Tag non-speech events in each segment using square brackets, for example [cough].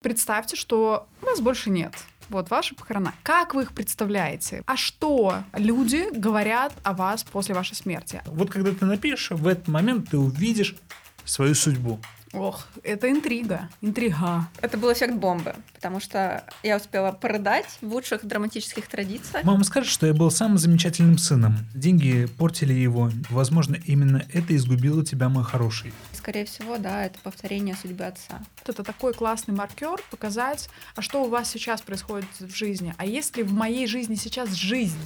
Представьте, что вас больше нет. Вот ваши похорона. Как вы их представляете? А что люди говорят о вас после вашей смерти? Вот когда ты напишешь, в этот момент ты увидишь свою судьбу. Ох, это интрига. Интрига. Это был эффект бомбы, потому что я успела продать в лучших драматических традициях. Мама скажет, что я был самым замечательным сыном. Деньги портили его. Возможно, именно это изгубило тебя, мой хороший. Скорее всего, да, это повторение судьбы отца. Вот это такой классный маркер показать, а что у вас сейчас происходит в жизни, а есть ли в моей жизни сейчас жизнь?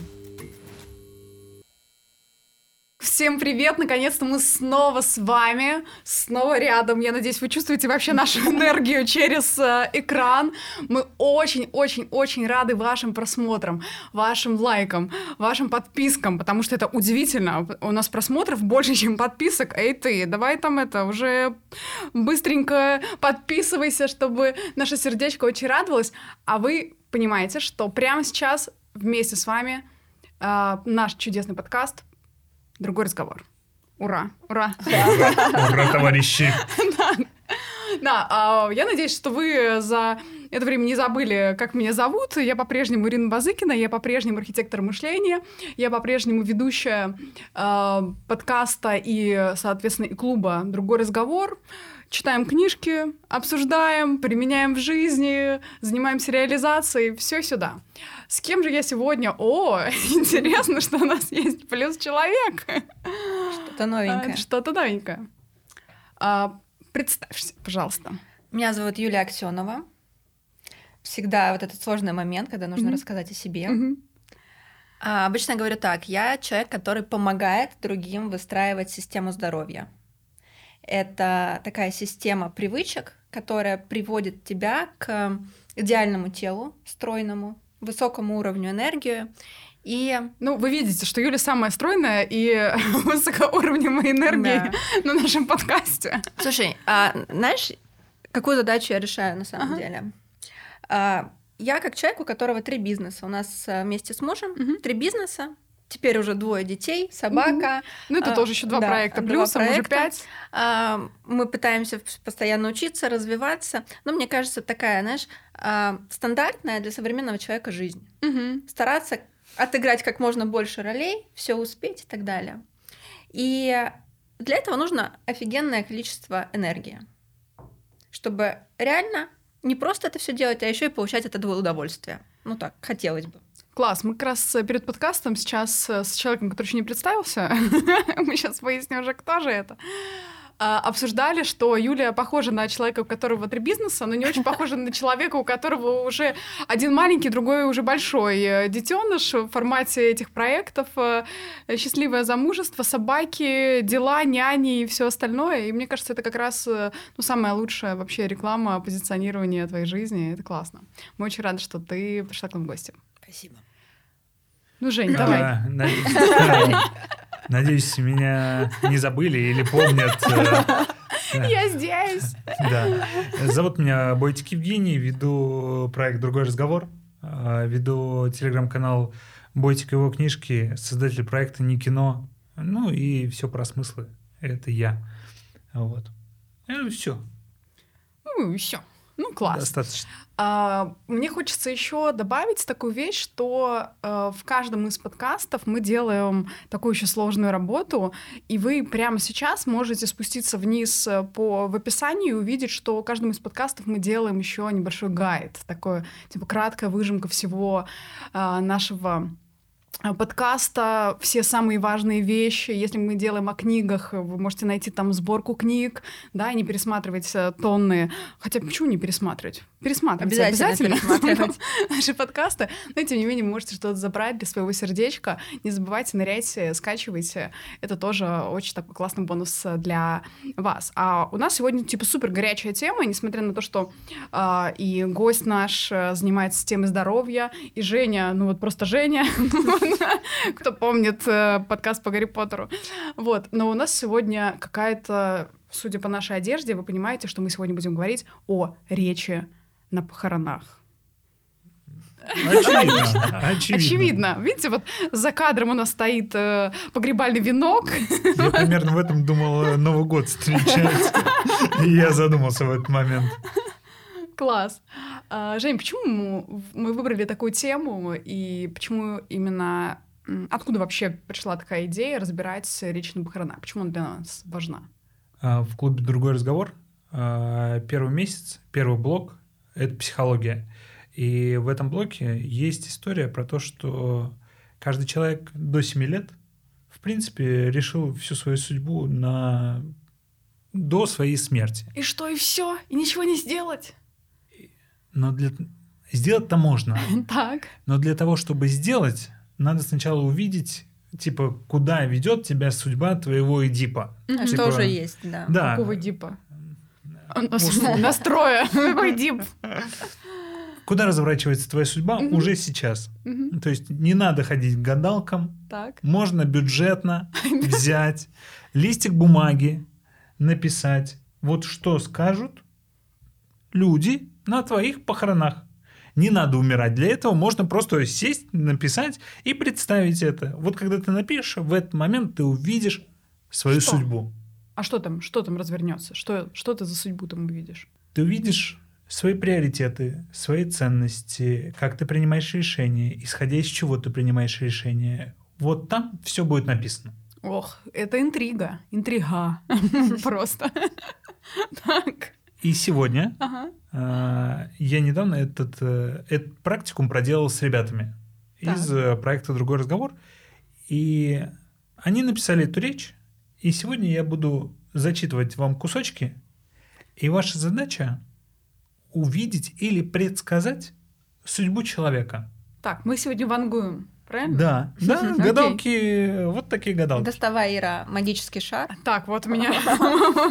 Всем привет! Наконец-то мы снова с вами, снова рядом. Я надеюсь, вы чувствуете вообще нашу [laughs] энергию через э, экран. Мы очень-очень-очень рады вашим просмотрам, вашим лайкам, вашим подпискам, потому что это удивительно. У нас просмотров больше, [laughs] чем подписок. Эй ты, давай там это уже быстренько подписывайся, чтобы наше сердечко очень радовалось. А вы понимаете, что прямо сейчас вместе с вами э, наш чудесный подкаст другой разговор. Ура, ура. Ура, товарищи. Да, а, я надеюсь, что вы за это время не забыли, как меня зовут. Я по-прежнему Ирина Базыкина, я по-прежнему архитектор мышления, я по-прежнему ведущая э, подкаста и, соответственно, и клуба «Другой разговор». Читаем книжки, обсуждаем, применяем в жизни, занимаемся реализацией, все сюда. С кем же я сегодня? О, [laughs] интересно, что у нас есть плюс человек. Что-то новенькое. Что-то новенькое. А, представься, пожалуйста. Меня зовут Юлия Аксенова. Всегда вот этот сложный момент, когда нужно mm-hmm. рассказать о себе. Mm-hmm. А, обычно говорю так: я человек, который помогает другим выстраивать систему здоровья. Это такая система привычек, которая приводит тебя к идеальному телу, стройному, высокому уровню энергии. И... Ну, вы видите, что Юля самая стройная и [laughs] высокоуровневая энергия да. [laughs] на нашем подкасте. Слушай, а знаешь, какую задачу я решаю на самом ага. деле? А, я как человек, у которого три бизнеса. У нас э, вместе с мужем угу. три бизнеса. Теперь уже двое детей, собака. Ну, это а, тоже еще два да, проекта плюсом, уже пять. А, мы пытаемся постоянно учиться, развиваться. Но мне кажется, такая, знаешь, а, стандартная для современного человека жизнь. Стараться отыграть как можно больше ролей, все успеть и так далее. И для этого нужно офигенное количество энергии, чтобы реально не просто это все делать, а еще и получать от этого удовольствие. Ну так, хотелось бы. Класс, мы как раз э, перед подкастом сейчас э, с человеком, который еще не представился, [laughs] мы сейчас выясним уже, кто же это, а, обсуждали, что Юлия похожа на человека, у которого три бизнеса, но не очень похожа на человека, у которого уже один маленький, другой уже большой э, детеныш в формате этих проектов, счастливое замужество, собаки, дела, няни и все остальное. И мне кажется, это как раз ну, самая лучшая вообще реклама позиционирования твоей жизни. Это классно. Мы очень рады, что ты пришла к нам в гости. Спасибо. Ну, Жень, давай. [laughs] Надеюсь, меня не забыли или помнят. Э, Я здесь. Да. Зовут меня Бойтик Евгений, веду проект «Другой разговор», э, веду телеграм-канал Бойтик его книжки, создатель проекта «Не кино», ну и все про смыслы. Это я. Вот. И все. Ну, и все. Ну, класс. Достаточно. А, мне хочется еще добавить такую вещь, что а, в каждом из подкастов мы делаем такую еще сложную работу, и вы прямо сейчас можете спуститься вниз э, по в описании и увидеть, что в каждом из подкастов мы делаем еще небольшой гайд, такое типа краткая выжимка всего а, нашего подкаста все самые важные вещи. Если мы делаем о книгах, вы можете найти там сборку книг, да, и не пересматривать э, тонны. Хотя почему не пересматривать? Пересматривать обязательно, обязательно [laughs] наши подкасты. Но тем не менее, вы можете что-то забрать для своего сердечка. Не забывайте, ныряйте, скачивайте. Это тоже очень такой классный бонус для вас. А у нас сегодня типа супер горячая тема, несмотря на то, что э, и гость наш э, занимается темой здоровья, и Женя, ну вот просто Женя, [laughs] кто помнит э, подкаст по Гарри Поттеру. Вот. Но у нас сегодня какая-то, судя по нашей одежде, вы понимаете, что мы сегодня будем говорить о речи на похоронах. Очевидно, очевидно. Очевидно. Видите, вот за кадром у нас стоит э, погребальный венок. Я примерно в этом думал Новый год встречать. И я задумался в этот момент. Класс. А, Жень, почему мы выбрали такую тему и почему именно... Откуда вообще пришла такая идея разбирать речь на похоронах? Почему она для нас важна? А, в клубе «Другой разговор» а, первый месяц, первый блок — это психология. И в этом блоке есть история про то, что каждый человек до 7 лет, в принципе, решил всю свою судьбу на до своей смерти. И что, и все? И ничего не сделать? Но для... Сделать-то можно. [laughs] Так. Но для того, чтобы сделать, надо сначала увидеть, типа, куда ведет тебя судьба твоего Эдипа. А типа... что уже есть, да. Да. Какого Эдипа? Настроя. Эдип? [laughs] Куда разворачивается твоя судьба Мгм. уже сейчас? Мгм. То есть не надо ходить к гадалкам, Так. можно бюджетно [laughs] взять листик бумаги, написать, вот что скажут люди на твоих похоронах. Не надо умирать для этого, можно просто сесть, написать и представить это. Вот когда ты напишешь, в этот момент ты увидишь свою Что? судьбу. А что там? Что там развернется? Что, что ты за судьбу там увидишь? Ты увидишь свои приоритеты, свои ценности, как ты принимаешь решения, исходя из чего ты принимаешь решения. Вот там все будет написано. Ох, это интрига. Интрига. [laughs] Просто. Так. И сегодня э, я недавно этот, э, этот практикум проделал с ребятами из э, проекта «Другой разговор». И они написали эту речь, и сегодня я буду зачитывать вам кусочки, и ваша задача увидеть или предсказать судьбу человека. Так, мы сегодня вангуем, правильно? Да, [laughs] да, гадалки, вот такие гадалки. Доставай, Ира, магический шар. Так, вот у меня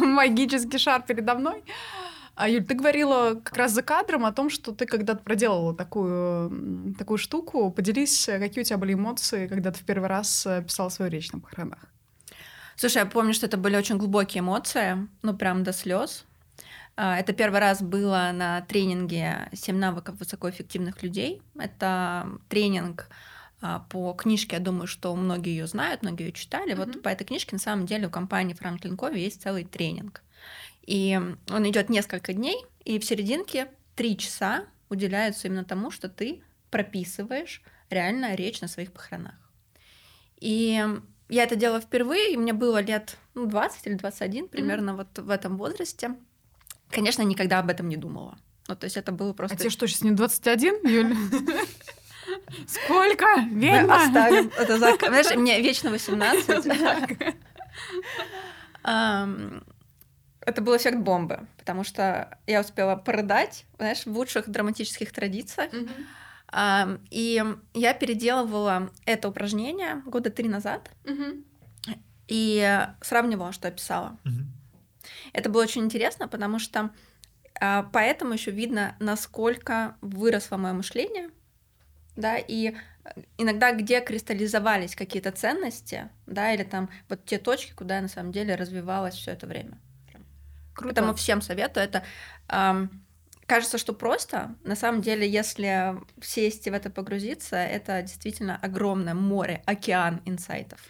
[laughs] магический шар передо мной. А, Юль, ты говорила как раз за кадром о том, что ты когда-то проделала такую, такую штуку. Поделись, какие у тебя были эмоции, когда ты в первый раз э, писала свою речь на похоронах. Слушай, я помню, что это были очень глубокие эмоции, ну прям до слез. А, Это первый раз было на тренинге «Семь навыков высокоэффективных людей». Это тренинг а, по книжке, я думаю, что многие ее знают, многие ее читали. Мгм. Вот по этой книжке на самом деле у компании Франклин Кови есть целый тренинг. И он идет несколько дней, и в серединке три часа уделяются именно тому, что ты прописываешь реально речь на своих похоронах. И я это делала впервые, и мне было лет ну, 20 или 21, примерно вот в этом возрасте. Конечно, никогда об этом не думала. Ну, то есть это было просто... А тебе что, сейчас не 21, Юль? [laughs] Сколько? Мы Ведьма? оставим это за... Знаешь, [laughs] мне вечно 18. Ам, Это был эффект бомбы, потому что я успела порыдать, знаешь, в лучших драматических традициях. И я переделывала это упражнение года три назад и сравнивала, что я писала. Это было очень интересно, потому что а, поэтому еще видно, насколько выросло мое мышление, да, и э, иногда где кристаллизовались какие-то ценности, да, или там вот те точки, куда я на самом деле развивалась все это время. Круто. Поэтому всем советую. Это ам, кажется, что просто. На самом деле, если сесть и в это погрузиться, это действительно огромное море, океан инсайтов.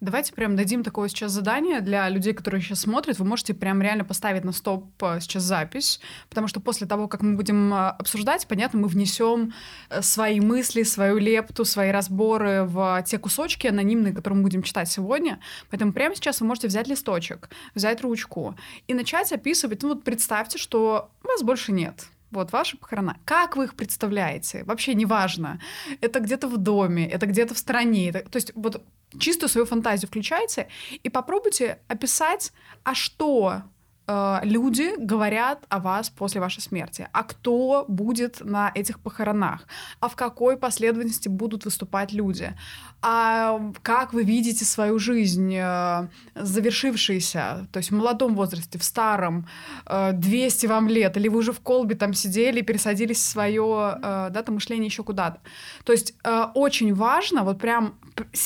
Давайте прям дадим такое сейчас задание для людей, которые сейчас смотрят. Вы можете прям реально поставить на стоп э, сейчас запись, потому что после того, как мы будем э, обсуждать, понятно, мы внесем э, свои мысли, свою лепту, свои разборы в те кусочки анонимные, которые мы будем читать сегодня. Поэтому прямо сейчас вы можете взять листочек, взять ручку и начать описывать. Ну вот представьте, что вас больше нет. Вот ваши похорона. Как вы их представляете? Вообще неважно. Это где-то в доме, это где-то в стране. Это- то есть вот чистую свою фантазию включайте и попробуйте описать, а что э, люди говорят о вас после вашей смерти, а кто будет на этих похоронах, а в какой последовательности будут выступать люди, а как вы видите свою жизнь э, завершившейся, то есть в молодом возрасте, в старом, э, 200 вам лет, или вы уже в колбе там сидели пересадились свое э, да, там, мышление еще куда-то. То есть э, очень важно вот прям,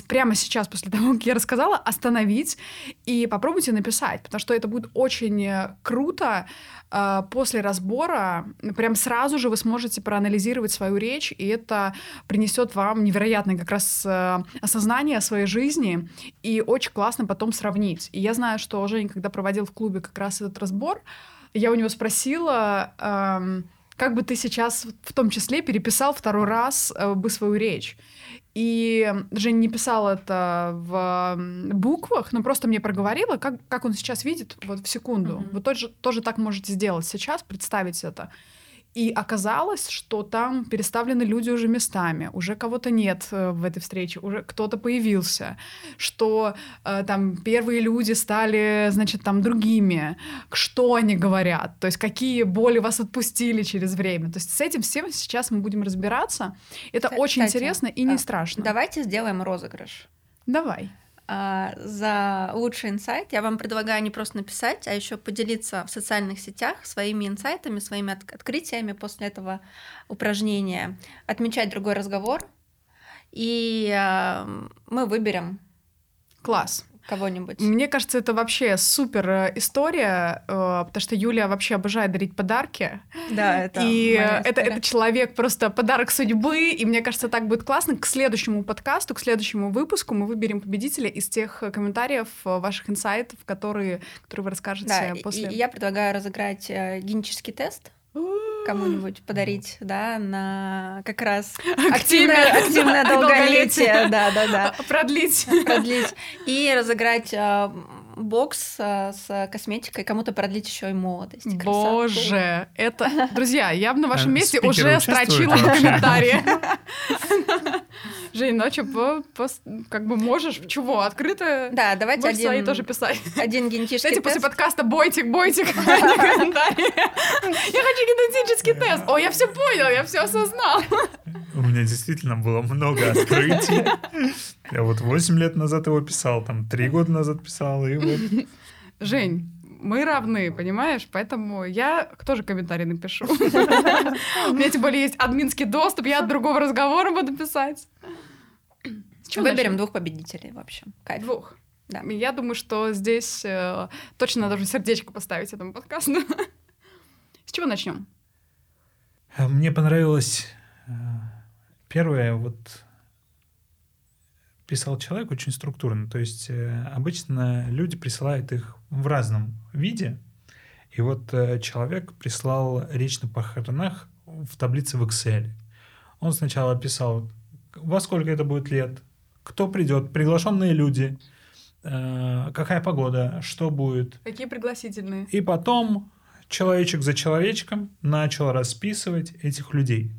прямо сейчас, после того, как я рассказала, остановить и попробуйте написать, потому что это будет очень э, круто. Э, После разбора прям сразу же вы сможете проанализировать свою речь, и это принесет вам невероятное как раз э, осознание своей жизни, и очень классно потом сравнить. И я знаю, что Женя, когда проводил в клубе как раз этот разбор, я у него спросила, эм, как бы ты сейчас в том числе переписал второй раз э, бы свою речь. И Женя не писала это в буквах, но просто мне проговорила, как, как он сейчас видит вот в секунду. Mm-hmm. Вы тоже, тоже так можете сделать сейчас, представить это. И оказалось, что там переставлены люди уже местами, уже кого-то нет э, в этой встрече, уже кто-то появился, что э, там первые люди стали, значит, там другими, что они говорят, то есть какие боли вас отпустили через время. То есть с этим всем сейчас мы будем разбираться. Это Кстати, очень интересно и не а, страшно. Давайте сделаем розыгрыш. Давай. А, за лучший инсайт. Я вам предлагаю не просто написать, а еще поделиться в социальных сетях своими инсайтами, своими от- открытиями после этого упражнения, отмечать другой разговор, и э, мы выберем. Класс кого-нибудь. Мне кажется, это вообще супер э, история, э, потому что Юля вообще обожает дарить подарки. Да, это И это, это человек просто подарок судьбы, и мне кажется, так будет классно. К следующему подкасту, к следующему выпуску мы выберем победителя из тех комментариев, э, ваших инсайтов, которые, которые вы расскажете да, после. И я предлагаю разыграть генетический тест кому-нибудь подарить, да, на как раз активное, активное [laughs] долголетие, да, да, да. [laughs] Продлить. Продлить. И разыграть а, бокс а, с косметикой, кому-то продлить еще и молодость. И Боже, это... Друзья, я бы на вашем месте уже строчила комментарии. [laughs] [laughs] Жень, ночью по, по, как бы можешь, чего, открыто Да, давайте один... свои тоже писать. Один генетический Знаете, после подкаста бойтик, бойтик, [laughs] комментарии. Я хочу генетический тест. О, я все понял, я все осознал. У меня действительно было много открытий. Я вот 8 лет назад его писал, там 3 года назад писал, и вот... Жень, мы равны, понимаешь? Поэтому я тоже комментарий напишу. [laughs] У меня тем более есть админский доступ, я от другого разговора буду писать. Выберем двух победителей, в общем. Двух. Да. Я думаю, что здесь э, точно надо уже сердечко поставить этому подкасту. С чего начнем? Мне понравилось э, первое, вот писал человек очень структурно. То есть э, обычно люди присылают их в разном виде. И вот э, человек прислал речь на похоронах в таблице в Excel. Он сначала писал, во сколько это будет лет, кто придет, приглашенные люди, э, какая погода, что будет. Какие пригласительные. И потом человечек за человечком начал расписывать этих людей.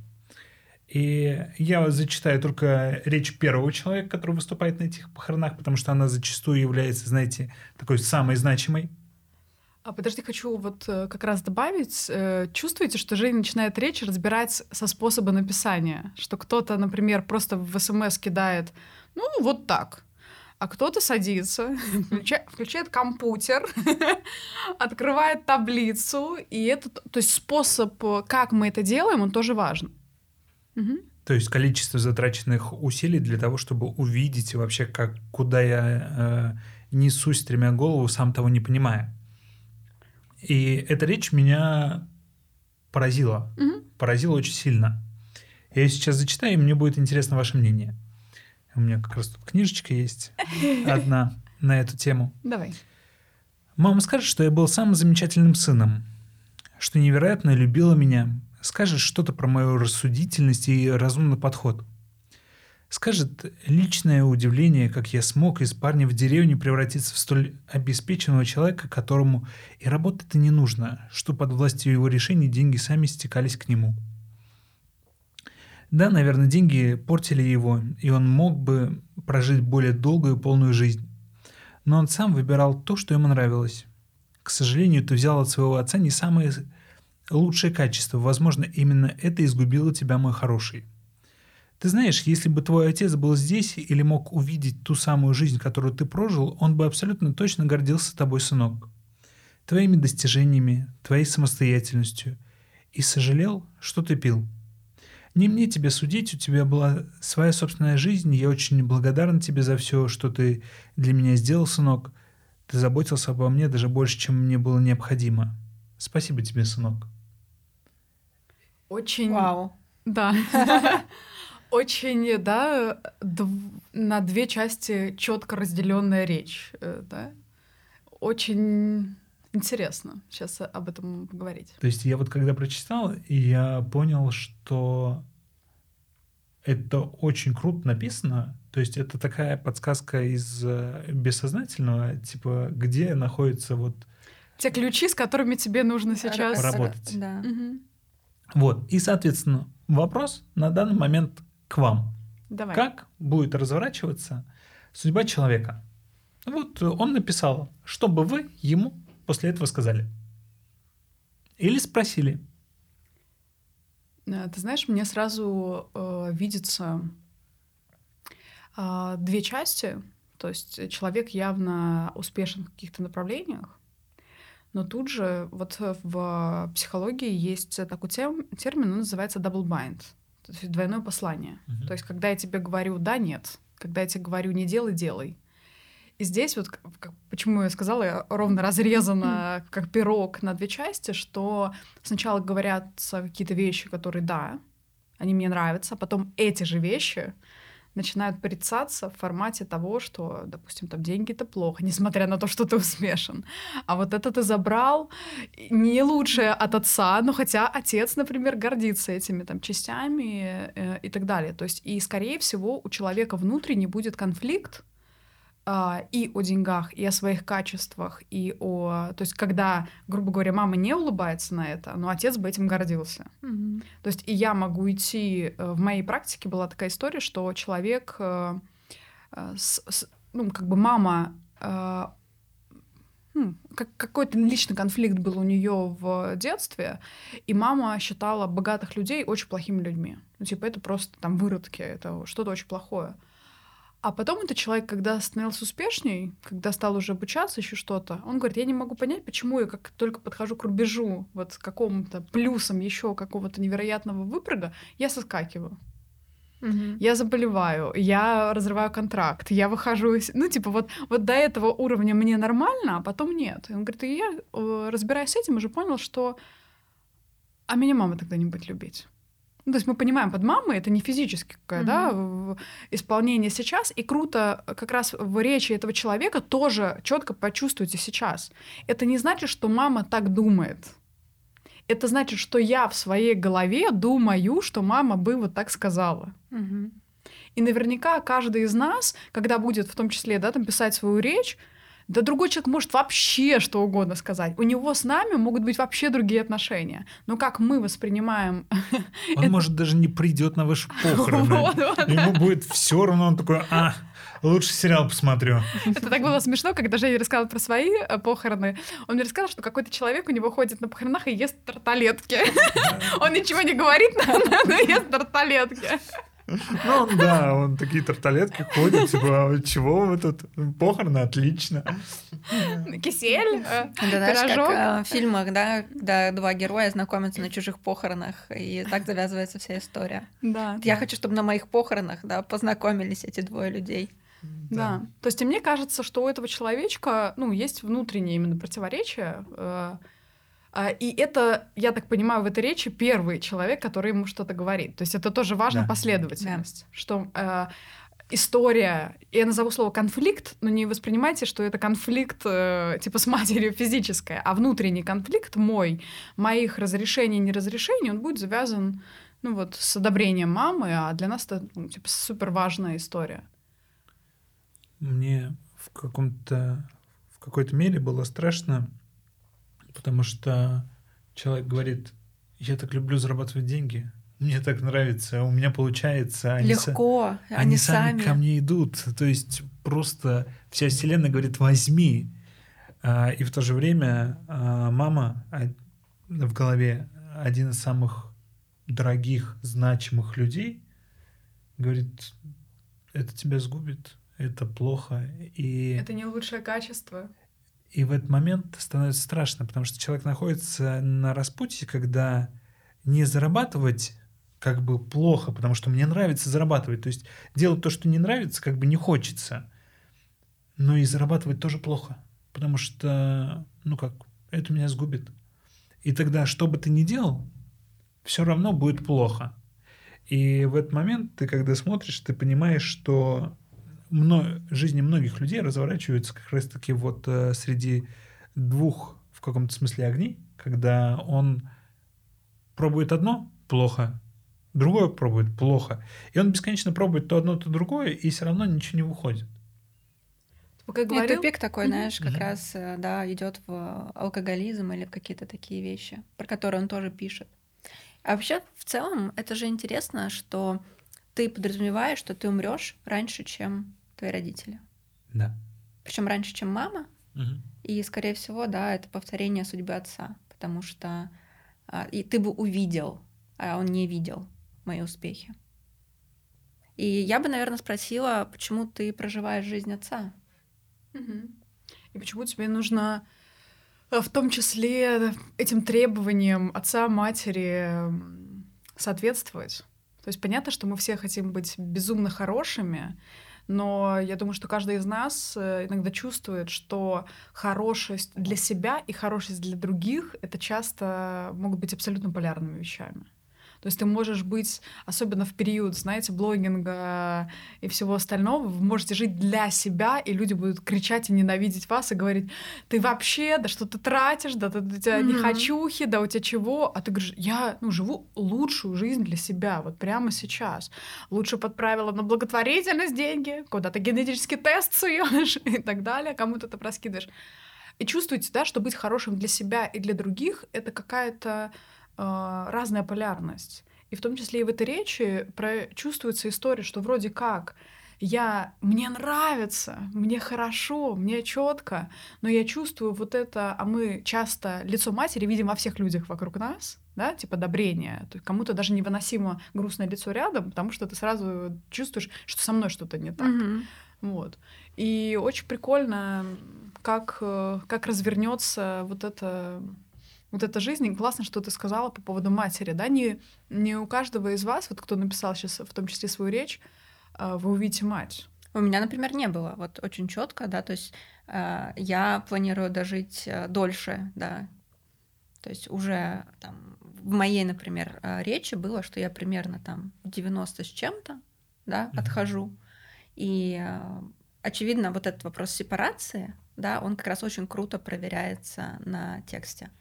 И я зачитаю только речь первого человека, который выступает на этих похоронах, потому что она зачастую является, знаете, такой самой значимой. А подожди, хочу вот э, как раз добавить. Э, чувствуете, что Женя начинает речь разбирать со способа написания? Что кто-то, например, просто в СМС кидает, ну, вот так. А кто-то садится, [laughs] включает, включает компьютер, [laughs] открывает таблицу, и это, то есть способ, как мы это делаем, он тоже важен. Угу. То есть количество затраченных усилий для того, чтобы увидеть вообще, как, куда я э, несусь, тремя голову, сам того не понимая. И эта речь меня поразила. Угу. Поразила очень сильно. Я ее сейчас зачитаю, и мне будет интересно ваше мнение. У меня как раз тут книжечка есть [laughs] одна на эту тему. Давай. Мама скажет, что я был самым замечательным сыном, что невероятно любила меня, скажет что-то про мою рассудительность и разумный подход. Скажет личное удивление, как я смог из парня в деревне превратиться в столь обеспеченного человека, которому и работать-то не нужно, что под властью его решений деньги сами стекались к нему. Да, наверное, деньги портили его, и он мог бы прожить более долгую полную жизнь. Но он сам выбирал то, что ему нравилось. К сожалению, ты взял от своего отца не самые лучшее качество. Возможно, именно это изгубило тебя, мой хороший. Ты знаешь, если бы твой отец был здесь или мог увидеть ту самую жизнь, которую ты прожил, он бы абсолютно точно гордился тобой, сынок. Твоими достижениями, твоей самостоятельностью. И сожалел, что ты пил. Не мне тебя судить, у тебя была своя собственная жизнь, я очень благодарен тебе за все, что ты для меня сделал, сынок. Ты заботился обо мне даже больше, чем мне было необходимо. Спасибо тебе, сынок. Очень... Вау. Да. [laughs] Очень, да, на две части четко разделенная речь, э, да. Очень Интересно сейчас об этом поговорить. То есть я вот когда прочитал, я понял, что это очень круто написано. То есть это такая подсказка из э, бессознательного, типа, где находится вот... Те ключи, с которыми тебе нужно сейчас... Работать. Да. Угу. Вот. И, соответственно, вопрос на данный момент к вам. Давай. Как будет разворачиваться судьба человека? Вот он написал, что бы вы ему после этого сказали? Или спросили? Ты знаешь, мне сразу э, видится э, две части. То есть человек явно успешен в каких-то направлениях, но тут же вот в психологии есть такой термин, термин он называется double bind, то есть двойное послание. Uh-huh. То есть когда я тебе говорю да, нет, когда я тебе говорю не делай, делай. И здесь вот, почему я сказала, ровно разрезано как пирог на две части, что сначала говорятся какие-то вещи, которые да, они мне нравятся, а потом эти же вещи начинают порицаться в формате того, что, допустим, там деньги это плохо, [laughs] несмотря на то, что ты успешен. А вот это ты забрал не лучшее от отца, но хотя отец, например, гордится этими там частями э, и так далее. То есть и, скорее всего, у человека внутренне будет конфликт, а, и о деньгах, и о своих качествах, и о... То есть, когда, грубо говоря, мама не улыбается на это, но отец бы этим гордился. Мгм. То есть, и я могу идти... э, В моей практике была такая история, что человек... э, э, с- с- ну, как бы мама... э, ну, как, какой-то личный конфликт был у нее в детстве, и мама считала богатых людей очень плохими людьми. Ну, типа, это просто там выродки, это что-то очень плохое. А потом этот человек, когда становился успешней, когда стал уже обучаться еще что-то, он говорит, я не могу понять, почему я как только подхожу к рубежу, вот к какому-то плюсам еще какого-то невероятного выпрыга, я соскакиваю. Я заболеваю, я разрываю контракт, я выхожу из... Ну, типа, вот, вот до этого уровня мне нормально, а потом нет. И он говорит, и я, э, разбираясь с этим, уже понял, что... А меня мама тогда не будет любить. Ну, то есть мы понимаем, под мамой это не физическое, да, в- исполнение сейчас, и круто как раз в речи этого человека тоже четко почувствуйте сейчас. Это не значит, что мама так думает. Это значит, что я в своей голове думаю, что мама бы вот так сказала. Мгм. И наверняка каждый из нас, когда будет в том числе да, там, писать свою речь, да другой человек может вообще что угодно сказать. У него с нами могут быть вообще другие отношения. Но как мы воспринимаем... Он, может, даже не придет на ваши похороны. Ему будет все равно, он такой, а, лучше сериал посмотрю. Это так было смешно, когда Женя рассказал про свои э, похороны. Он мне рассказал, что какой-то человек у него ходит на похоронах и ест тарталетки. Он ничего не говорит, но ест тарталетки. Ну, да, он такие тарталетки ходит, типа, «А чего вы тут? Похороны, отлично. Кисель, э, Это знаешь, как э, в фильмах, да, когда два героя знакомятся на чужих похоронах, и так завязывается вся история. Да. Я хочу, чтобы на моих похоронах, да, познакомились эти двое людей. Да. То есть и мне кажется, что у этого человечка, ну, есть внутреннее именно противоречие. А, И это, я так понимаю, в этой речи первый человек, который ему что-то говорит. То есть это тоже важно Да. последовательность, что э, история, я назову слово конфликт, но не воспринимайте, что это конфликт э, типа с матерью физическое, а внутренний конфликт мой, моих разрешений и неразрешений, он будет завязан ну вот с одобрением мамы, а для нас это ну, типа супер важная история. Мне в каком-то в какой-то мере было страшно, потому что человек говорит, я так люблю зарабатывать деньги, мне так нравится, у меня получается, они, са- Легко, они, они сами, сами. ко мне идут, то есть просто вся вселенная говорит, возьми, А, и в то же время а, мама а, в голове один из самых дорогих, значимых людей говорит, это тебя сгубит, это плохо. И, Это не лучшее качество. И в этот момент становится страшно, потому что человек находится на распутье, когда не зарабатывать как бы плохо, потому что мне нравится зарабатывать. То есть делать то, что не нравится, как бы не хочется. Но и зарабатывать тоже плохо, потому что, ну как, это меня сгубит. И тогда, что бы ты ни делал, все равно будет плохо. И в этот момент ты, когда смотришь, ты понимаешь, что мно... жизни многих людей разворачиваются как раз-таки вот э, среди двух в каком-то смысле огни, когда он пробует одно плохо, другое пробует плохо, и он бесконечно пробует то одно, то другое, и все равно ничего не выходит. Пока говорил... тупик такой, знаешь, как раз, э, да, идет в алкоголизм или в какие-то такие вещи, про которые он тоже пишет. А вообще, в целом, это же интересно, что ты подразумеваешь, что ты умрешь раньше, чем твои родители. Да. Причем раньше, чем мама. Угу. И, скорее всего, да, это повторение судьбы отца, потому что а, и ты бы увидел, а он не видел мои успехи. И я бы, наверное, спросила, почему ты проживаешь жизнь отца? Угу. И почему тебе нужно э, в том числе этим требованиям отца, матери соответствовать? То есть понятно, что мы все хотим быть безумно хорошими, но я думаю, что каждый из нас э, иногда чувствует, что хорошесть для себя и хорошесть для других — это часто могут быть абсолютно полярными вещами. То есть ты можешь быть, особенно в период, знаете, блогинга и всего остального, вы можете жить для себя, и люди будут кричать и ненавидеть вас и говорить, ты вообще, да что ты тратишь, да ты, у тебя mm-hmm. не хочухи, да у тебя чего, а ты говоришь, я ну, живу лучшую жизнь для себя, вот прямо сейчас. Лучше подправила на благотворительность деньги, куда-то генетический тест суешь [laughs] и так далее, кому-то это проскидываешь. И чувствуете, да, что быть хорошим для себя и для других — это какая-то э, разная полярность. И в том числе и в этой речи чувствуется история, что вроде как я, мне нравится, мне хорошо, мне четко, но я чувствую вот это, а мы часто лицо матери видим во всех людях вокруг нас, да, типа есть кому-то даже невыносимо грустное лицо рядом, потому что ты сразу чувствуешь, что со мной что-то не так. Mm-hmm. Вот. И очень прикольно, как, э, как развернется вот это вот эта жизнь. Классно, что ты сказала по поводу матери, да, не, не у каждого из вас, вот кто написал сейчас в том числе свою речь, а, вы увидите мать. У меня, например, не было вот очень четко, да, то есть э, я планирую дожить э, дольше, да, то есть уже там в моей, например, э, речи было, что я примерно там 90 с чем-то, да, mm-hmm. отхожу, и э, очевидно вот этот вопрос сепарации, да, он как раз очень круто проверяется на тексте.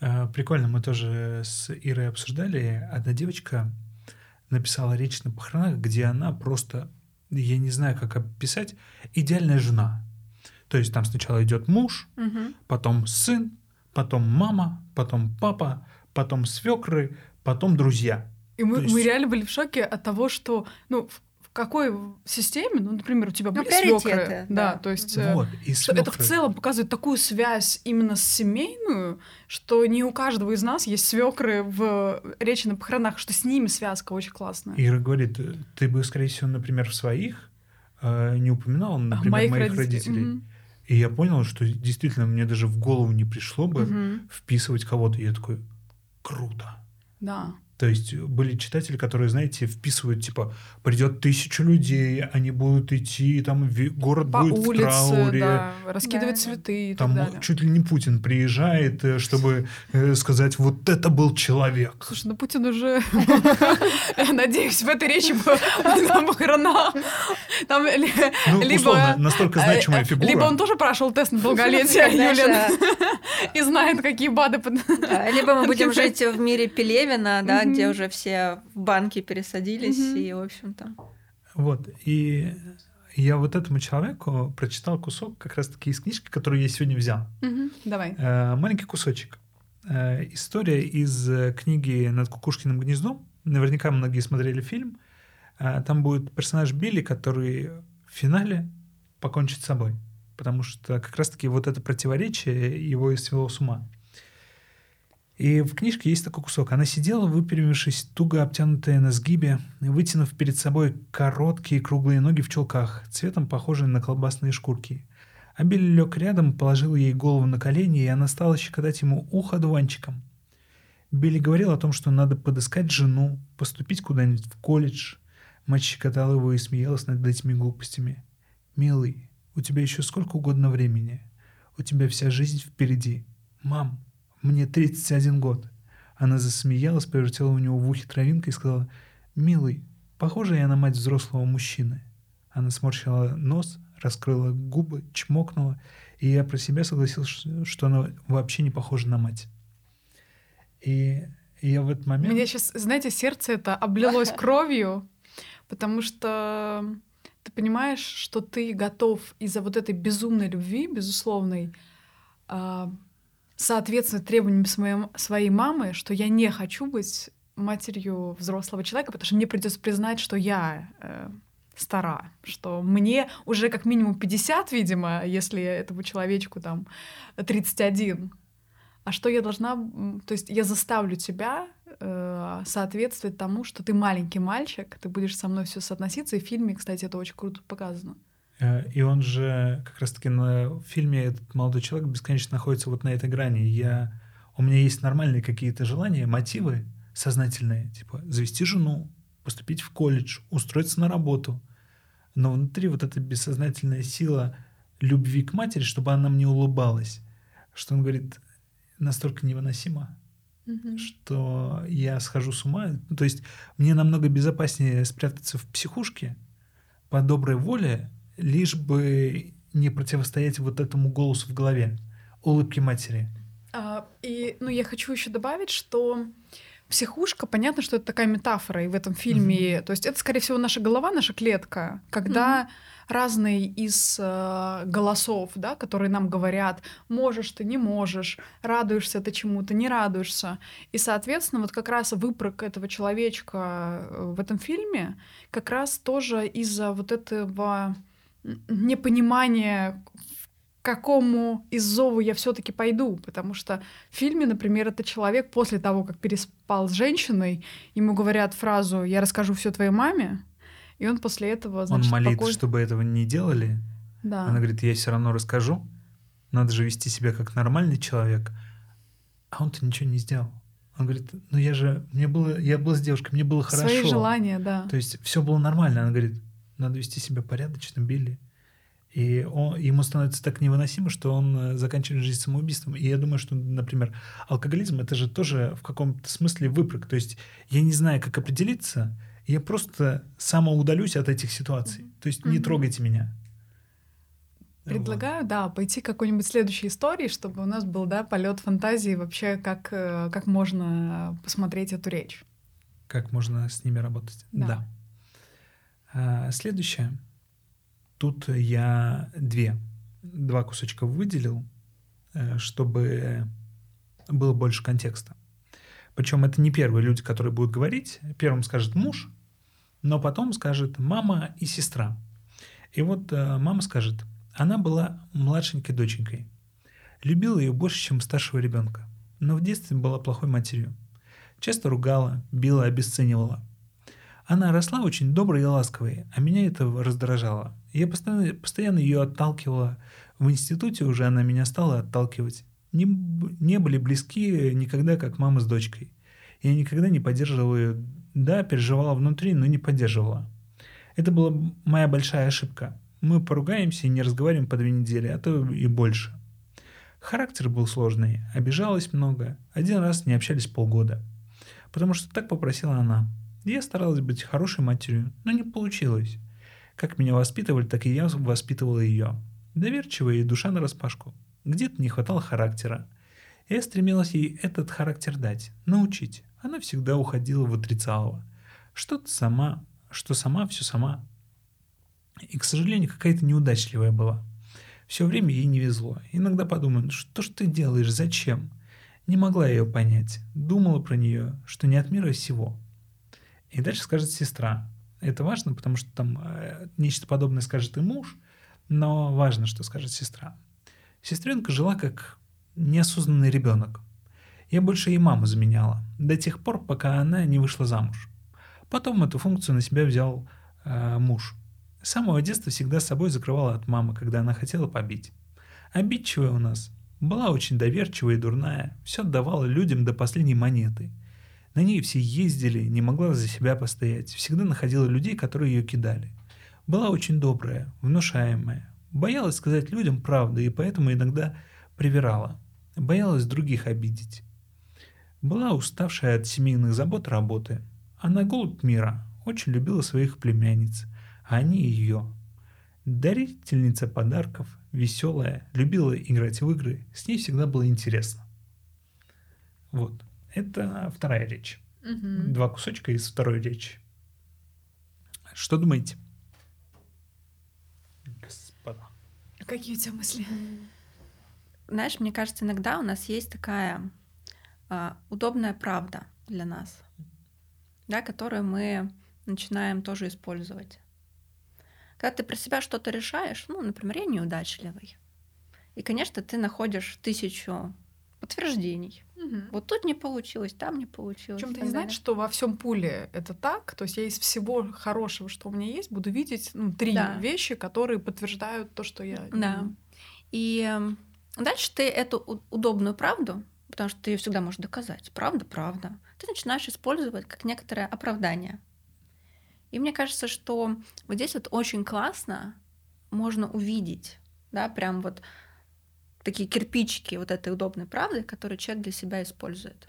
Э, прикольно, мы тоже с Ирой обсуждали. Одна девочка написала речь на похоронах, где она просто, я не знаю, как описать, идеальная жена. То есть там сначала идет муж, угу. потом сын, потом мама, потом папа, потом свекры, потом друзья. И мы, есть... мы реально были в шоке от того, что ну, какой системе, ну, например, у тебя ну, были свекры, да, да, то есть э, вот, и это в целом показывает такую связь именно с семейную, что не у каждого из нас есть свекры в речи на похоронах, что с ними связка очень классная. Ира говорит, ты бы, скорее всего, например, в своих э, не упоминал, например, моих, моих родителей. родителей. Угу. И я понял, что действительно мне даже в голову не пришло бы угу. вписывать кого-то. И я такой, круто. Да. То есть были читатели, которые, знаете, вписывают, типа, придет тысячу людей, они будут идти, там город По будет улице, в трауре. Да, раскидывать да. цветы и там так далее. чуть ли не Путин приезжает, э, чтобы э, сказать, вот это был человек. Слушай, ну Путин уже, [laughs] надеюсь, в этой речи на похоронах. Там ну, либо... настолько значимая э, фигура. Либо он тоже прошел тест на долголетие, Юлин, [laughs] и знает, какие БАДы... Либо мы [laughs] будем жить в мире Пелевина, да, где уже все в банки пересадились, и, в общем-то. Вот, и я вот этому человеку прочитал кусок как раз-таки из книжки, которую я сегодня взял. Давай. Э, маленький кусочек. Э, история из э, книги «Над кукушкиным гнездом». Наверняка многие смотрели фильм. Там будет персонаж Билли, который в финале покончит с собой. Потому что как раз-таки вот это противоречие его и свело с ума. И в книжке есть такой кусок. Она сидела, выпрямившись, туго обтянутая на сгибе, вытянув перед собой короткие круглые ноги в чулках, цветом похожие на колбасные шкурки. А Билли лег рядом, положил ей голову на колени, и она стала щекотать ему ухо дуванчиком. Билли говорил о том, что надо подыскать жену, поступить куда-нибудь в колледж. Мать щекотала его и смеялась над этими глупостями. «Милый, у тебя еще сколько угодно времени. У тебя вся жизнь впереди. Мам, мне 31 год». Она засмеялась, повертела у него в ухе травинкой и сказала, «Милый, похожа я на мать взрослого мужчины». Она сморщила нос, раскрыла губы, чмокнула И я про себя согласился, что она вообще не похожа на мать. И я в этот момент... У меня сейчас, знаете, сердце это облилось [laughs] кровью, потому что ты понимаешь, что ты готов из-за вот этой безумной любви, безусловной, а, соответствовать требованиям своей, своей мамы, что я не хочу быть матерью взрослого человека, потому что мне придется признать, что я э, стара, что мне уже как минимум 50, видимо, если этому человечку там 31. А что я должна... То есть я заставлю тебя э, соответствовать тому, что ты маленький мальчик, ты будешь со мной все соотноситься. И в фильме, кстати, это очень круто показано. Э, и он же как раз-таки на фильме этот молодой человек бесконечно находится вот на этой грани. Я, у меня есть нормальные какие-то желания, мотивы сознательные, типа завести жену, поступить в колледж, устроиться на работу. Но внутри вот эта бессознательная сила любви к матери, чтобы она мне улыбалась, что он говорит, настолько невыносимо, mm-hmm. что я схожу с ума. То есть мне намного безопаснее спрятаться в психушке по доброй воле, лишь бы не противостоять вот этому голосу в голове, улыбке матери. А, и, ну, я хочу еще добавить, что психушка, понятно, что это такая метафора и в этом фильме, mm-hmm. то есть это, скорее всего, наша голова, наша клетка, когда mm-hmm. разные из э, голосов, да, которые нам говорят, можешь ты, не можешь, радуешься ты чему-то, не радуешься, и, соответственно, вот как раз выпрыг этого человечка э, в этом фильме как раз тоже из-за вот этого непонимание, к какому из зову я все-таки пойду, потому что в фильме, например, это человек после того, как переспал с женщиной, ему говорят фразу «я расскажу все твоей маме», и он после этого, значит, Он молит, спокойно... чтобы этого не делали. Да. Она говорит, я все равно расскажу. Надо же вести себя как нормальный человек. А он-то ничего не сделал. Он говорит, ну я же, мне было, я был с девушкой, мне было хорошо. Свои желания, да. То есть все было нормально. Она говорит, надо вести себя порядочно, Билли. И он, ему становится так невыносимо, что он э, заканчивает жизнь самоубийством. И я думаю, что, например, алкоголизм это же тоже в каком-то смысле выпрыг. То есть я не знаю, как определиться, я просто самоудалюсь от этих ситуаций. То есть mm-hmm. не трогайте меня. Предлагаю, вот. да, пойти к какой-нибудь следующей истории, чтобы у нас был, да, полет фантазии вообще, как, э, как можно посмотреть эту речь. Как можно с ними работать. Да. да. А, следующее. Тут я две, два кусочка выделил, э, чтобы было больше контекста. Причем это не первые люди, которые будут говорить. Первым скажет муж, но потом скажет мама и сестра. И вот э, мама скажет, она была младшенькой доченькой. Любила ее больше, чем старшего ребенка, но в детстве была плохой матерью. Часто ругала, била, обесценивала. Она росла очень доброй и ласковой, а меня это раздражало. Я постоянно, постоянно ее отталкивала. В институте уже она меня стала отталкивать. Не, не были близки никогда, как мама с дочкой. Я никогда не поддерживала ее. Да, переживала внутри, но не поддерживала. Это была моя большая ошибка. Мы поругаемся и не разговариваем по две недели, а то и больше. Характер был сложный, обижалась много. Один раз не общались полгода. Потому что так попросила она. Я старалась быть хорошей матерью, но не получилось. Как меня воспитывали, так и я воспитывала ее. Доверчивая и душа нараспашку. Где-то не хватало характера. Я стремилась ей этот характер дать, научить. Она всегда уходила в отрицалово. Что-то сама, что сама, все сама. И, к сожалению, какая-то неудачливая была. Все время ей не везло. Иногда подумаю, что ж ты делаешь, зачем? Не могла ее понять. Думала про нее, что не от мира сего. И дальше скажет сестра. Это важно, потому что там э, нечто подобное скажет и муж, но важно, что скажет сестра. Сестренка жила как неосознанный ребенок. Я больше ей маму заменяла, до тех пор, пока она не вышла замуж. Потом эту функцию на себя взял э, муж. С самого детства всегда с собой закрывала от мамы, когда она хотела побить. Обидчивая у нас. Была очень доверчивая и дурная, все отдавала людям до последней монеты – на ней все ездили, не могла за себя постоять, всегда находила людей, которые ее кидали. Была очень добрая, внушаемая, боялась сказать людям правду и поэтому иногда привирала, боялась других обидеть. Была уставшая от семейных забот работы. Она голубь мира, очень любила своих племянниц, а они ее. Дарительница подарков, веселая, любила играть в игры, с ней всегда было интересно. Вот. Это вторая речь. Мгм. Два кусочка из второй речи. Что думаете? Господа. Какие у тебя мысли? Знаешь, мне кажется, иногда у нас есть такая а, удобная правда для нас, да, которую мы начинаем тоже использовать. Когда ты про себя что-то решаешь, ну, например, я неудачливый. И, конечно, ты находишь тысячу подтверждений. Вот тут не получилось, там не получилось. Ты так не знаешь, что во всем пуле это так. То есть я из всего хорошего, что у меня есть, буду видеть ну, три Да. вещи, которые подтверждают то, что я. Да. И эм, дальше ты эту удобную правду, потому что ты ее всегда можешь доказать, правда, правда, ты начинаешь использовать как некоторое оправдание. И мне кажется, что вот здесь вот очень классно можно увидеть, да, прям вот такие кирпичики вот этой удобной правды, которые человек для себя использует,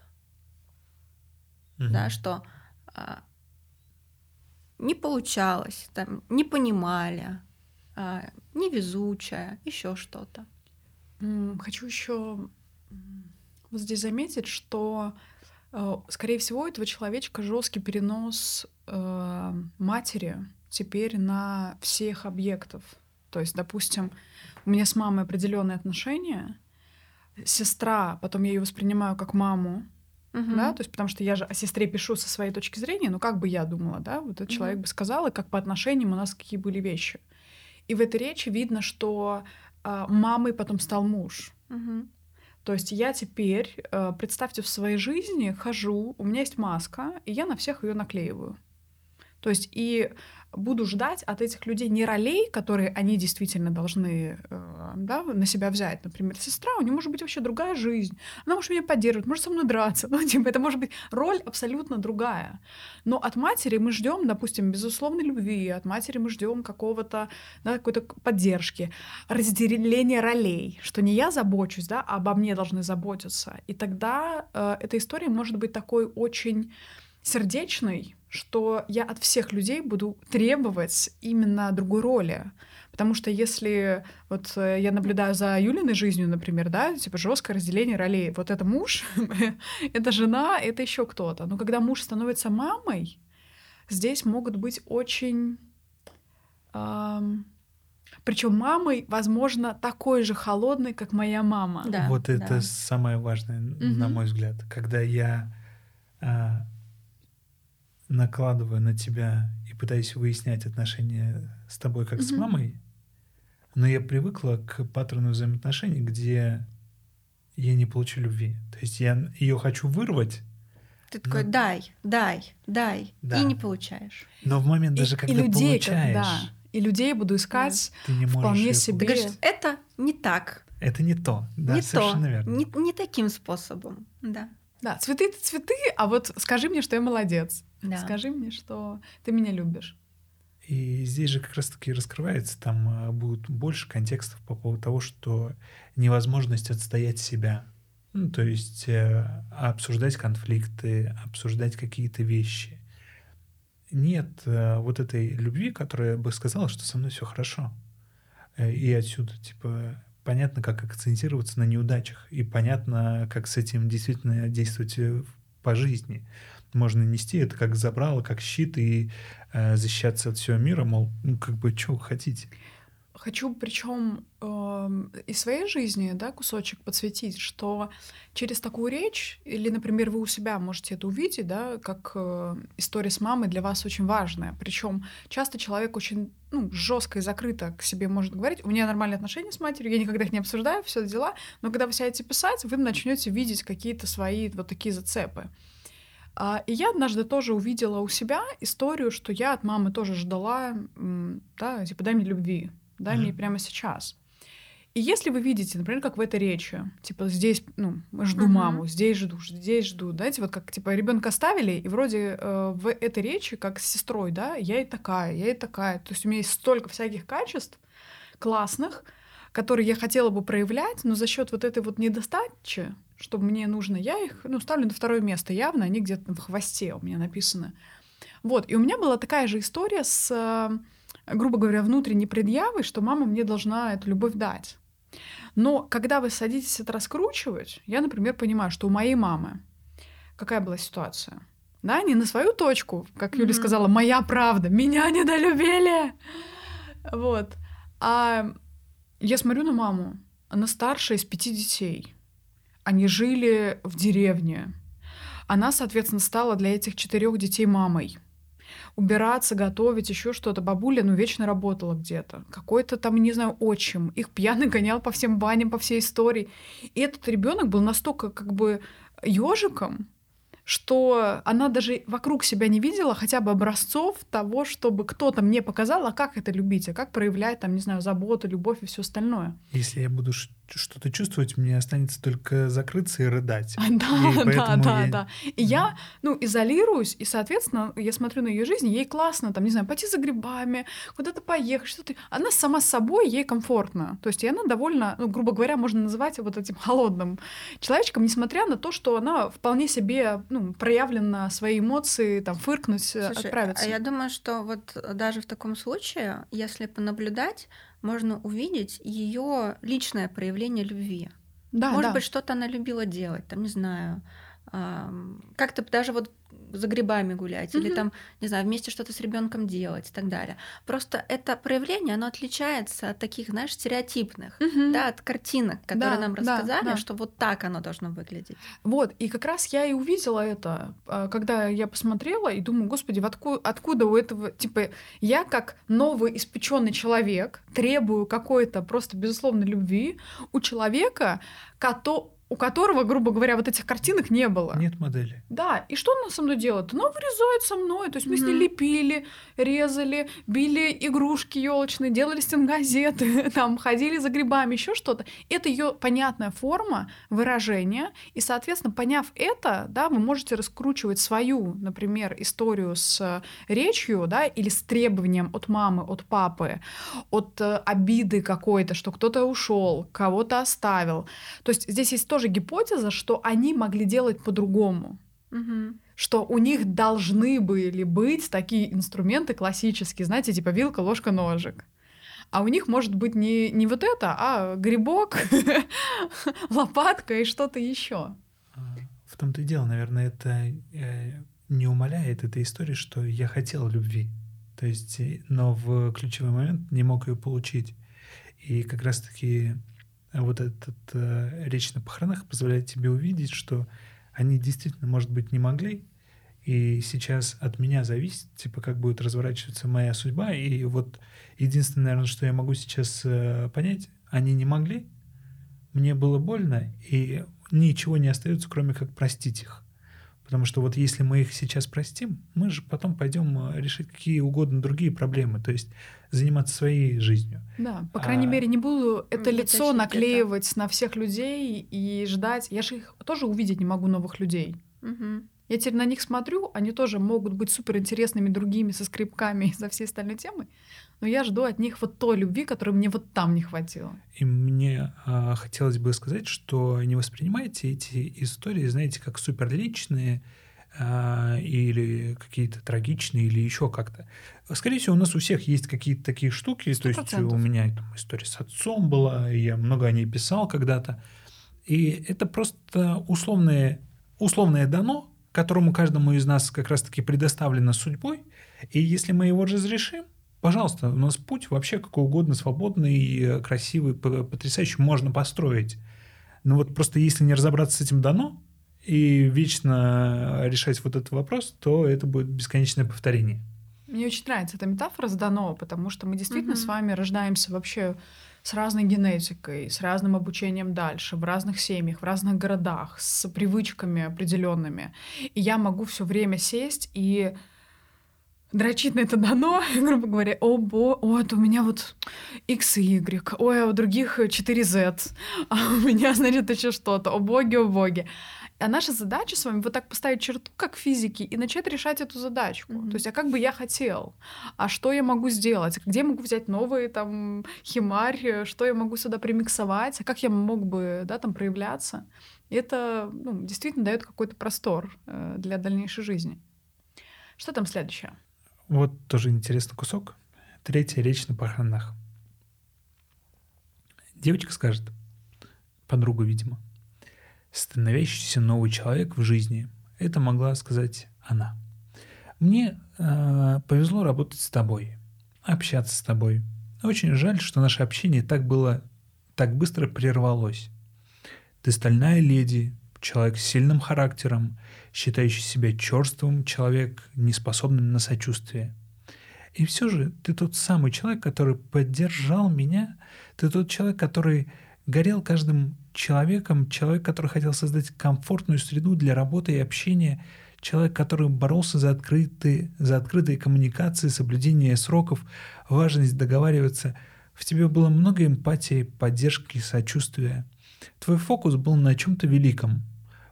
да, Мгм. что а, не получалось, там, не понимали, а, невезучая, еще что-то. Хочу еще вот здесь заметить, что, э, скорее всего, у этого человечка жесткий перенос э, матери теперь на всех объектов. То есть, допустим, у меня с мамой определенные отношения, сестра, потом я ее воспринимаю как маму, да, то есть потому что я же о сестре пишу со своей точки зрения, ну как бы я думала, да, вот этот Мгм. человек бы сказал, и как по отношениям у нас какие были вещи. И в этой речи видно, что а, мамой потом стал муж. Мгм. То есть я теперь, э, представьте, в своей жизни хожу, у меня есть маска, и я на всех ее наклеиваю. То есть и буду ждать от этих людей не ролей, которые они действительно должны э, да, на себя взять. Например, сестра, у нее может быть вообще другая жизнь. Она может меня поддерживать, может со мной драться. [laughs] Ну, типа, это может быть роль абсолютно другая. Но от матери мы ждем, допустим, безусловной любви, от матери мы ждем какого-то, да, какой-то поддержки, разделения ролей, что не я забочусь, да, а обо мне должны заботиться. И тогда э, эта история может быть такой очень сердечной, что я от всех людей буду требовать именно другой роли. Потому что если вот э, я наблюдаю за Юлиной жизнью, например, да, типа жесткое разделение ролей. Вот это муж, [laughs] это жена, это еще кто-то. Но когда муж становится мамой, здесь могут быть очень причем мамой, возможно, такой же холодной, как моя мама. Да, вот это да. самое важное, на мой взгляд. Когда я а, накладываю на тебя и пытаюсь выяснять отношения с тобой как с Мгм. мамой, но я привыкла к паттерну взаимоотношений, где я не получу любви. То есть я ее хочу вырвать, Ты такой, Ну, дай, дай, дай, Да. и не получаешь. но в момент И- даже и, когда людей, как- получаешь, да, и людей буду искать. ты не можешь вполне себе. Ты говоришь, это не так, Это не то. Да, не то, совершенно верно. не, не таким способом. Да. Да, цветы это цветы, а вот скажи мне, что я молодец. Да. Скажи мне, что ты меня любишь. И здесь же как раз-таки раскрывается, там а, будет больше контекстов по поводу того, что невозможность отстоять себя. Ну, то есть э, обсуждать конфликты, обсуждать какие-то вещи. Нет э, вот этой любви, которая бы сказала, что со мной все хорошо. Э, И отсюда, типа, понятно, как акцентироваться на неудачах, и понятно, как с этим действительно действовать по жизни. Можно нести это как забрало, как щит, и э, защищаться от всего мира, мол, ну, как бы, что вы хотите. Хочу причем из своей жизни да, кусочек подсветить, что через такую речь, или, например, вы у себя можете это увидеть, да, как э, история с мамой для вас очень важная. Причем часто человек очень ну, жестко и закрыто к себе может говорить. У меня нормальные отношения с матерью, я никогда их не обсуждаю, все дела. Но когда вы сядете писать, вы начнете видеть какие-то свои вот такие зацепы. А, И я однажды тоже увидела у себя историю, что я от мамы тоже ждала, да, типа, дай мне любви, дай мне Мгм. прямо сейчас. И если вы видите, например, как в этой речи, типа здесь, ну, жду Мгм. маму, здесь жду, здесь жду, знаете, вот как типа ребенка оставили, и вроде э, в этой речи, как с сестрой, да, я и такая, я и такая. То есть у меня есть столько всяких качеств классных, которые я хотела бы проявлять, но за счет вот этой вот недостачи, что мне нужно, я их, ну, ставлю на второе место явно, они где-то в хвосте у меня написаны. Вот, и у меня была такая же история с э, грубо говоря, внутренней предъявой, что мама мне должна эту любовь дать. Но когда вы садитесь это раскручивать, я, например, понимаю, что у моей мамы какая была ситуация. Да, не на свою точку, как Юля mm-hmm. сказала, моя правда, меня недолюбили. Вот. А я смотрю на маму, она старшая из пяти детей. Они жили в деревне. Она, соответственно, стала для этих четырех детей мамой. Убираться, готовить, еще что-то. Бабуля, ну, вечно работала где-то. Какой-то там, не знаю, отчим. Их пьяный [laughs] гонял по всем баням, по всей истории. И этот ребенок был настолько как бы ежиком, что она даже вокруг себя не видела хотя бы образцов того, чтобы кто-то мне показал, а как это любить, а как проявлять, там, не знаю, заботу, любовь и все остальное. Если я буду что-то чувствовать, мне останется только закрыться и рыдать. [laughs] Да, и да, да, я... да. И я, ну, изолируюсь, и, соответственно, я смотрю на ее жизнь, ей классно, там, не знаю, пойти за грибами, куда-то поехать, что-то. Она сама с собой, ей комфортно. То есть, и она довольно, ну, грубо говоря, можно называть вот этим [laughs] холодным человечком, несмотря на то, что она вполне себе, ну, проявлена свои эмоции, там, фыркнуть, э, Слушай, отправиться. А я думаю, что вот даже в таком случае, если понаблюдать, можно увидеть ее личное проявление любви. Да, Может да. быть, что-то она любила делать, там, не знаю, как-то даже вот за грибами гулять, mm-hmm. или там, не знаю, вместе что-то с ребенком делать и так далее. Просто это проявление, оно отличается от таких, знаешь, стереотипных, mm-hmm. да, от картинок, которые да, нам рассказали, да, да. что вот так оно должно выглядеть. Вот, и как раз я и увидела это, а, когда я посмотрела и думаю, господи, откуда, откуда у этого, типа, я как новый испеченный человек требую какой-то просто безусловной любви у человека, который у которого, грубо говоря, вот этих картинок не было. Нет модели. Да, и что он со мной делает? Она вырезает со мной, то есть мы mm-hmm. с ней лепили, резали, били игрушки елочные, делали стенгазеты, [laughs] там ходили за грибами, еще что-то. Это ее понятная форма выражения, и, соответственно, поняв это, да, вы можете раскручивать свою, например, историю с речью, да, или с требованием от мамы, от папы, от э, обиды какой-то, что кто-то ушел, кого-то оставил. То есть здесь есть то, тоже гипотеза, что они могли делать по-другому. Угу. Что у них должны были быть такие инструменты классические, знаете, типа вилка, ложка, ножик. А у них может быть не, не вот это, а грибок, [laughs] лопатка и что-то еще. В том-то и дело, наверное, это э, не умаляет этой истории, что я хотел любви. То есть, но в ключевой момент не мог ее получить. И как раз-таки вот этот э, речь на похоронах позволяет тебе увидеть, что они действительно, может быть, не могли, и сейчас от меня зависит, типа, как будет разворачиваться моя судьба, и вот единственное, наверное, что я могу сейчас э, понять, они не могли, мне было больно, и ничего не остается, кроме как простить их. Потому что вот если мы их сейчас простим, мы же потом пойдем э, решить какие угодно другие проблемы, то есть заниматься своей жизнью. Да, по крайней а... мере, не буду это не лицо наклеивать это. на всех людей и ждать. Я же их тоже увидеть не могу новых людей. Угу. Я теперь на них смотрю, они тоже могут быть суперинтересными другими со скрипками и за всей остальной темой, но я жду от них вот той любви, которой мне вот там не хватило. И мне а, хотелось бы сказать, что не воспринимайте эти истории, знаете, как суперличные а, или какие-то трагичные, или еще как-то. Скорее всего, у нас у всех есть какие-то такие штуки. 100%. То есть у меня там, история с отцом была, я много о ней писал когда-то. И это просто условное, условное дано, которому каждому из нас как раз-таки предоставлено судьбой, и если мы его разрешим, пожалуйста, у нас путь вообще какой угодно свободный, красивый, потрясающий можно построить. Но вот просто если не разобраться с этим дано и вечно решать вот этот вопрос, то это будет бесконечное повторение. Мне очень нравится эта метафора с дано, потому что мы действительно угу. с вами рождаемся вообще с разной генетикой, с разным обучением дальше, в разных семьях, в разных городах, с привычками определенными. И я могу все время сесть и дрочить на это дано, [laughs] грубо говоря, о, бо, это у меня вот X и Y, ой, а у других 4Z, а у меня, [laughs] значит, еще что-то, о боги, о боги. А наша задача с вами вот так поставить черту, как физики, и начать решать эту задачку. Mm-hmm. То есть, а как бы я хотел? А что я могу сделать? Где я могу взять новые там химарь? Что я могу сюда примиксовать? А как я мог бы, да, там проявляться? И это ну, действительно дает какой-то простор э, для дальнейшей жизни. Что там следующее? Вот тоже интересный кусок. Третья речь на похоронах. Девочка скажет, подругу, видимо, становящийся новый человек в жизни. Это могла сказать она. Мне э, повезло работать с тобой, общаться с тобой. Очень жаль, что наше общение так было, так быстро прервалось. Ты стальная леди, человек с сильным характером, считающий себя черствым, человек, неспособный на сочувствие. И все же ты тот самый человек, который поддержал меня, ты тот человек, который горел каждым человеком, человек, который хотел создать комфортную среду для работы и общения, человек, который боролся за открытые, за открытые коммуникации, соблюдение сроков, важность договариваться. В тебе было много эмпатии, поддержки, сочувствия. Твой фокус был на чем-то великом,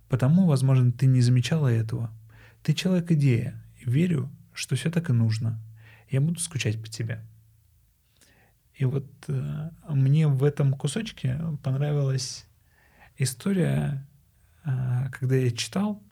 потому, возможно, ты не замечала этого. Ты человек-идея, верю, что все так и нужно. Я буду скучать по тебе. И вот э, мне в этом кусочке понравилась история, э, когда я читал.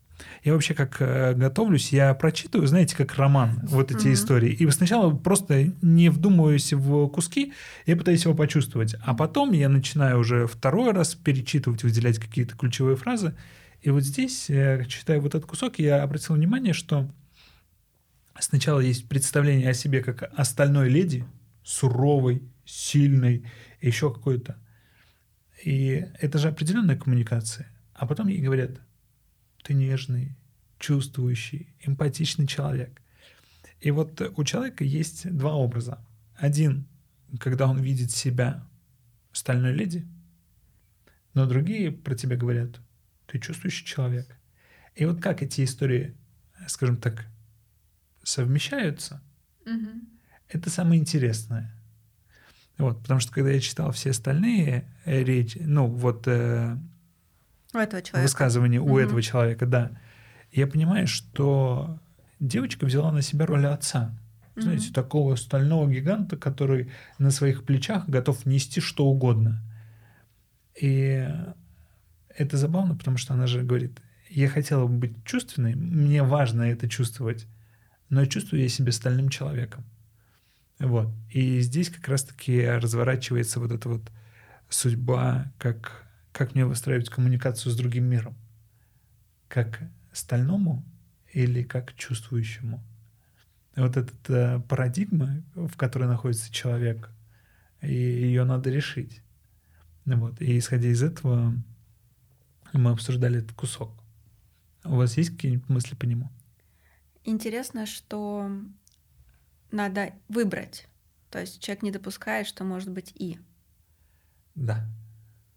Я вообще как э, готовлюсь, я прочитываю, знаете, как роман, вот эти mm-hmm. истории. И сначала просто не вдумываюсь в куски, я пытаюсь его почувствовать. А потом я начинаю уже второй раз перечитывать, выделять какие-то ключевые фразы. И вот здесь, читая вот этот кусок, я обратил внимание, что сначала есть представление о себе как остальной леди, суровой, сильной, еще какой-то. И это же определенная коммуникация. А потом ей говорят, ты нежный, чувствующий, эмпатичный человек. И вот у человека есть два образа. Один, когда он видит себя стальной леди, но другие про тебя говорят, ты чувствующий человек. И вот как эти истории, скажем так, совмещаются, угу. это самое интересное. Вот, потому что когда я читал все остальные э, речи, ну вот э, у этого человека. высказывания у этого человека, да, я понимаю, что девочка взяла на себя роль отца. Знаете, угу. такого стального гиганта, который на своих плечах готов нести что угодно. И это забавно, потому что она же говорит, я хотела бы быть чувственной, мне важно это чувствовать, но чувствую я себя стальным человеком. Вот. И здесь как раз-таки разворачивается вот эта вот судьба, как, как мне выстраивать коммуникацию с другим миром. Как стальному или как чувствующему. Вот эта э, парадигма, в которой находится человек, и ее надо решить. Вот. И исходя из этого мы обсуждали этот кусок. У вас есть какие-нибудь мысли по нему? Интересно, что надо выбрать. То есть человек не допускает, что может быть и. Да.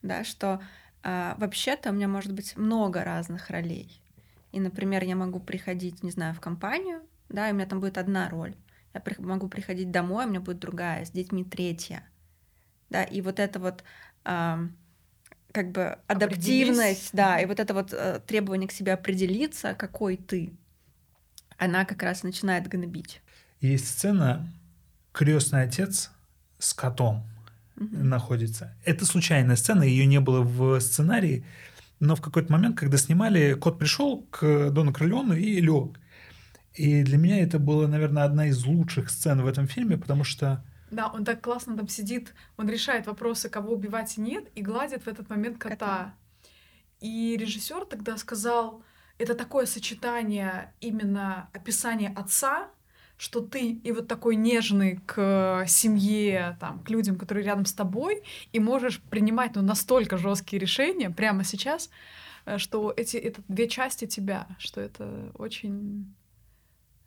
Да, что а, вообще-то у меня может быть много разных ролей. И, например, я могу приходить, не знаю, в компанию, да, и у меня там будет одна роль. Я при, могу приходить домой, у меня будет другая, с детьми третья. Да, и вот это вот а, как бы адаптивность, да, и вот это вот а, требование к себе определиться, какой ты, она как раз начинает гнобить. Есть сцена крестный отец с котом mm-hmm. находится. Это случайная сцена, ее не было в сценарии, но в какой-то момент, когда снимали, кот пришел к Дону Крылеону и лег. И для меня это была, наверное, одна из лучших сцен в этом фильме, потому что да, он так классно там сидит, он решает вопросы, кого убивать и нет, и гладит в этот момент кота. кота. И режиссер тогда сказал, это такое сочетание именно описания отца что ты и вот такой нежный к семье, там, к людям, которые рядом с тобой, и можешь принимать ну, настолько жесткие решения прямо сейчас, э, что эти это две части тебя, что это очень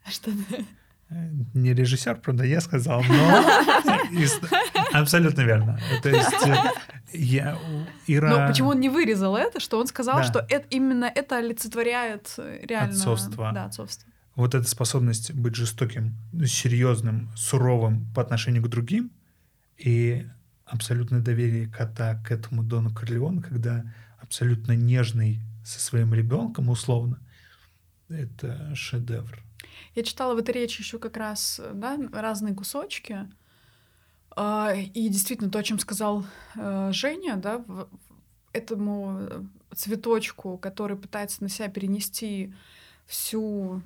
[laughs] что э, не режиссер, правда, я сказал, но [laughs] абсолютно верно. То есть э, я Ира. Но почему он не вырезал это, что он сказал, да. что это именно это олицетворяет реально отцовство. Да, отцовство вот эта способность быть жестоким, серьезным, суровым по отношению к другим и абсолютное доверие кота к этому Дону Корлеону, когда абсолютно нежный со своим ребенком условно, это шедевр. Я читала в этой речи еще как раз да, разные кусочки. А, и действительно, то, о чем сказал э, Женя, да, этому цветочку, который пытается на себя перенести всю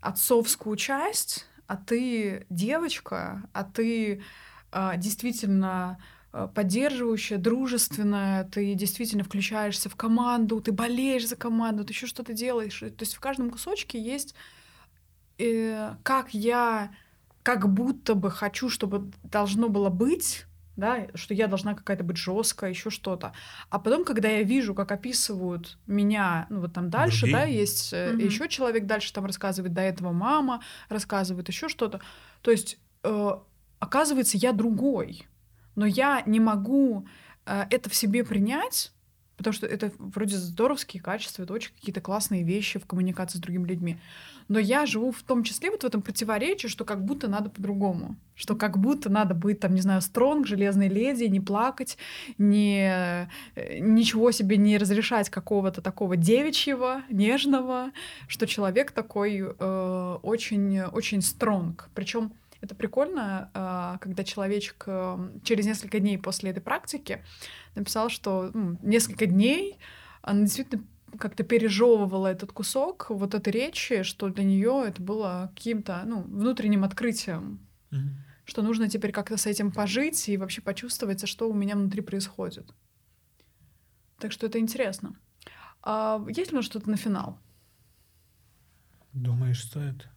отцовскую часть, а ты девочка, а ты а, действительно а, поддерживающая, дружественная, ты действительно включаешься в команду, ты болеешь за команду, ты еще что-то делаешь. То есть в каждом кусочке есть э, как я как будто бы хочу, чтобы должно было быть, да, что я должна какая-то быть жесткая, еще что-то. А потом, когда я вижу, как описывают меня, ну вот там дальше, Другие. да, есть mm-hmm. еще человек дальше там рассказывает, до этого мама рассказывает еще что-то. То есть э, оказывается, я другой, но я не могу э, это в себе принять, потому что это вроде здоровские качества, это очень какие-то классные вещи в коммуникации с другими людьми. Но я живу в том числе вот в этом противоречии, что как будто надо по-другому. Что как будто надо быть, там, не знаю, стронг, железной леди, не плакать, не, э, ничего себе не разрешать какого-то такого девичьего, нежного, что человек такой э, очень, очень стронг. Причем это прикольно, а, когда человечек эм, через несколько дней после этой практики написал, что ну, несколько дней она действительно как-то пережевывала этот кусок вот этой речи, что для нее это было каким-то ну, внутренним открытием, mm-hmm. что нужно теперь как-то с этим пожить и вообще почувствовать, что у меня внутри происходит. Так что это интересно. А есть ли у нас что-то на финал? Думаешь, стоит?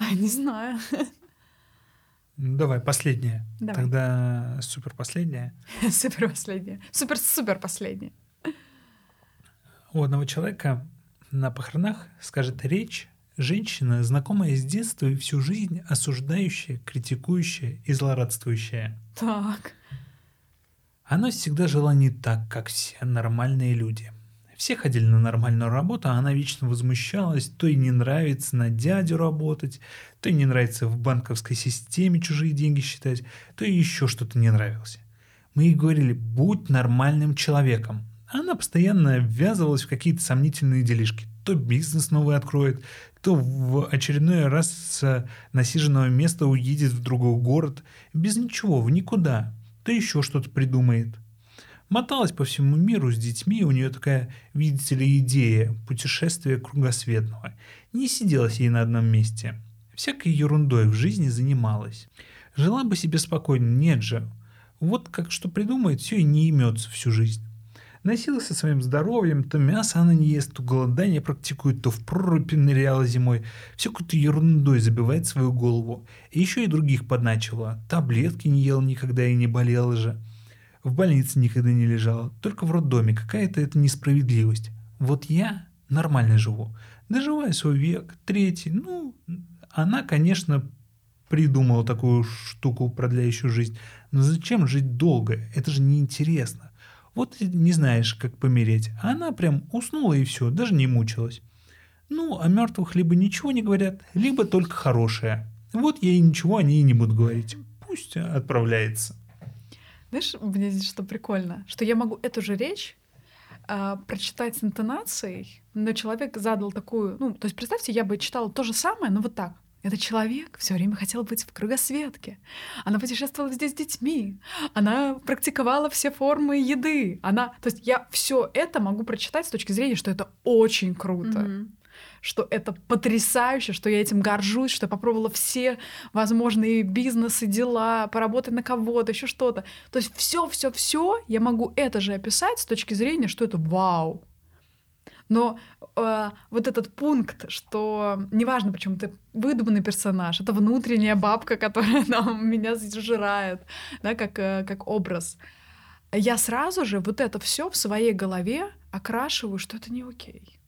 [laughs] Не знаю. [laughs] Ну, давай, последнее. Давай. Тогда супер последнее. [laughs] супер последнее. Супер-супер последнее. У одного человека на похоронах скажет речь женщина, знакомая с детства и всю жизнь осуждающая, критикующая и злорадствующая. Так. Она всегда жила не так, как все нормальные люди – все ходили на нормальную работу, а она вечно возмущалась, то и не нравится на дядю работать, то и не нравится в банковской системе чужие деньги считать, то и еще что-то не нравилось. Мы ей говорили, будь нормальным человеком. Она постоянно ввязывалась в какие-то сомнительные делишки. То бизнес новый откроет, то в очередной раз с насиженного места уедет в другой город. Без ничего, в никуда. То еще что-то придумает – Моталась по всему миру с детьми, у нее такая, видите ли, идея путешествия кругосветного. Не сиделась ей на одном месте. Всякой ерундой в жизни занималась. Жила бы себе спокойно, нет же. Вот как что придумает, все и не имется всю жизнь. Носилась со своим здоровьем, то мясо она не ест, то голодание практикует, то в прорубь ныряла зимой. Все какой-то ерундой забивает свою голову. И еще и других подначила. Таблетки не ел никогда и не болела же. В больнице никогда не лежала, только в роддоме. Какая-то это несправедливость. Вот я нормально живу. Доживаю свой век, третий. Ну, она, конечно, придумала такую штуку, продляющую жизнь. Но зачем жить долго? Это же неинтересно. Вот не знаешь, как помереть. А она прям уснула и все, даже не мучилась. Ну, о мертвых либо ничего не говорят, либо только хорошее. Вот я и ничего о ней не буду говорить. Пусть отправляется. Знаешь, мне здесь что прикольно, что я могу эту же речь э, прочитать с интонацией, но человек задал такую, ну, то есть представьте, я бы читала то же самое, но вот так. Этот человек все время хотел быть в кругосветке. Она путешествовала здесь с детьми. Она практиковала все формы еды. Она, то есть я все это могу прочитать с точки зрения, что это очень круто. Mm-hmm что это потрясающе, что я этим горжусь, что я попробовала все возможные бизнесы, дела, поработать на кого-то, еще что-то. То есть все, все, все я могу это же описать с точки зрения, что это вау. Но э, вот этот пункт, что неважно, почему ты выдуманный персонаж, это внутренняя бабка, которая [laughs] там, меня зажирает, да, как, э, как образ. Я сразу же вот это все в своей голове окрашиваю, что это не окей.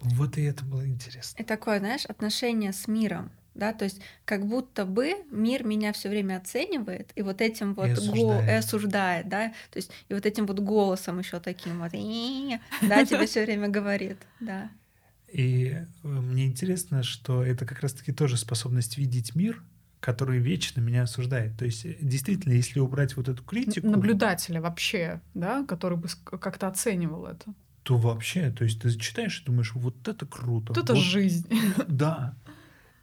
Вот и это было интересно. И такое, знаешь, отношение с миром. Да, то есть как будто бы мир меня все время оценивает и вот этим вот и осуждает. Го- и осуждает, да, то есть и вот этим вот голосом еще таким вот, да, тебе все время говорит, да. И э, мне интересно, что это как раз-таки тоже способность видеть мир, который вечно меня осуждает. То есть э, действительно, если убрать вот эту критику, наблюдателя вообще, да, который бы как-то оценивал это то вообще, то есть ты читаешь и думаешь, вот это круто. Вот это вот, жизнь. [laughs] Да.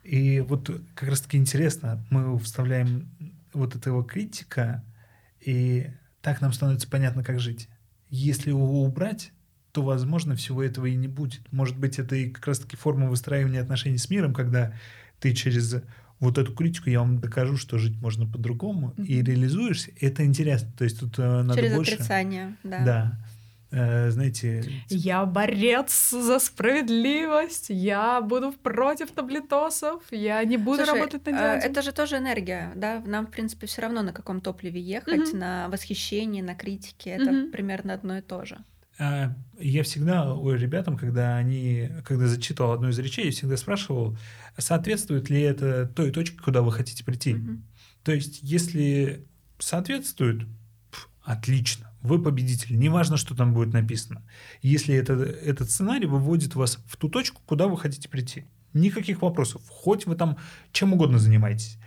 И вот как раз-таки интересно, мы вставляем вот этого критика, и так нам становится понятно, как жить. Если его убрать, то, возможно, всего этого и не будет. Может быть, это и как раз-таки форма выстраивания отношений с миром, когда ты через вот эту критику я вам докажу, что жить можно по-другому, mm-hmm. и реализуешься, это интересно. То есть тут э, надо Через больше... отрицание, да. Да. Э, знаете... Я борец за справедливость, я буду против таблетосов, я не буду Слушай, работать на э, дядю. Это же тоже энергия, да? Нам, в принципе, все равно на каком топливе ехать, mm-hmm. на восхищении, на критике. Это mm-hmm. примерно одно и то же. А, я всегда у ребятам, когда они, когда зачитывал одну из речей, я всегда спрашивал, соответствует ли это той точке, куда вы хотите прийти. Mm-hmm. То есть, если соответствует, отлично, вы победитель, неважно, что там будет написано. Если это, этот сценарий выводит вас в ту точку, куда вы хотите прийти. Никаких вопросов, хоть вы там чем угодно занимаетесь.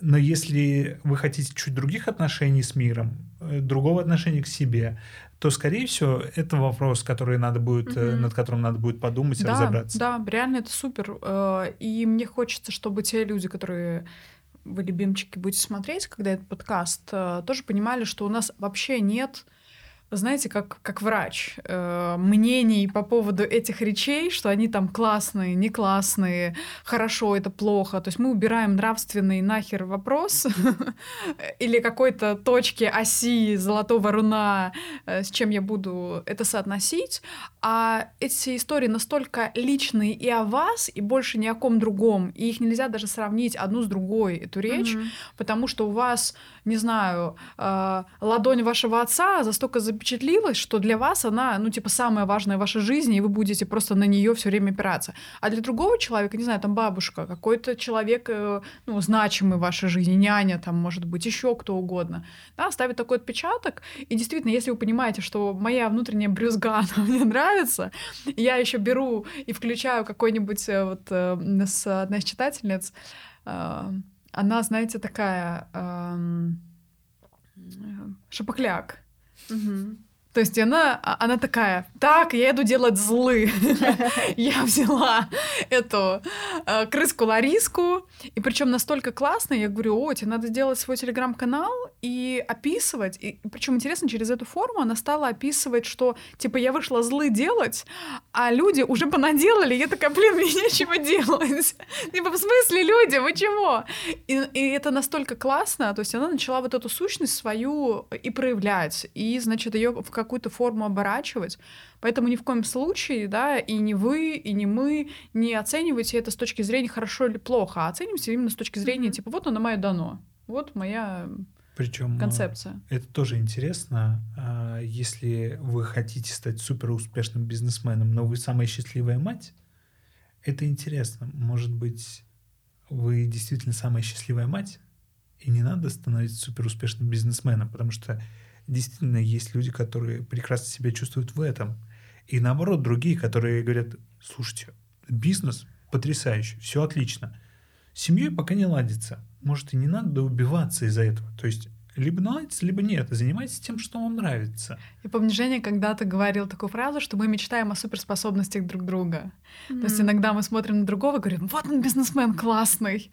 Но если вы хотите чуть других отношений с миром, э, другого отношения к себе, то, скорее всего, это вопрос, который надо будет, mm-hmm. над которым надо будет подумать и да, разобраться. Да, реально это супер. Э, и мне хочется, чтобы те люди, которые вы, любимчики, будете смотреть, когда этот подкаст, тоже понимали, что у нас вообще нет знаете, как, как врач, э, мнений по поводу этих речей, что они там классные, не классные, хорошо, это плохо. То есть мы убираем нравственный нахер вопрос [laughs] или какой-то точки оси золотого руна, э, с чем я буду это соотносить. А эти истории настолько личные и о вас, и больше ни о ком другом. И их нельзя даже сравнить одну с другой, эту речь, mm-hmm. потому что у вас, не знаю, э, ладонь вашего отца за столько запечатлилась, что для вас она, ну, типа, самая важная в вашей жизни, и вы будете просто на нее все время опираться. А для другого человека, не знаю, там бабушка, какой-то человек, э, ну, значимый в вашей жизни, няня, там, может быть, еще кто угодно, да, ставит такой отпечаток. И действительно, если вы понимаете, что моя внутренняя брюзга, [laughs] мне нравится, я еще беру и включаю какой-нибудь э, вот э, с одна из читательниц, она, знаете, такая эм, шапокляк. Угу. То есть она, а, она такая, так, я иду делать злы. [laughs] я взяла эту э, крыску Лариску, и причем настолько классно, я говорю, о, тебе надо сделать свой телеграм-канал и описывать. И причем интересно, через эту форму она стала описывать, что типа я вышла злы делать, а люди уже понаделали. Я такая, блин, мне нечего делать. [laughs] Типа, в смысле, люди, вы чего? И, и это настолько классно, то есть она начала вот эту сущность свою и проявлять, и, значит, ее в какую-то форму оборачивать. Поэтому ни в коем случае, да, и не вы, и не мы не оценивайте это с точки зрения хорошо или плохо, а оценивайте именно с точки зрения, типа, вот оно мое дано, вот моя причем концепция. Это тоже интересно. А, если вы хотите стать супер успешным бизнесменом, но вы самая счастливая мать, это интересно. Может быть, вы действительно самая счастливая мать, и не надо становиться супер успешным бизнесменом, потому что действительно есть люди, которые прекрасно себя чувствуют в этом. И наоборот, другие, которые говорят, слушайте, бизнес потрясающий, все отлично. С семьей пока не ладится. Может, и не надо убиваться из-за этого. То есть либо наладится, либо нет. Занимайтесь тем, что вам нравится. Я помню, Женя когда-то говорил такую фразу, что мы мечтаем о суперспособностях друг друга. Mm-hmm. То есть иногда мы смотрим на другого и говорим, вот он бизнесмен классный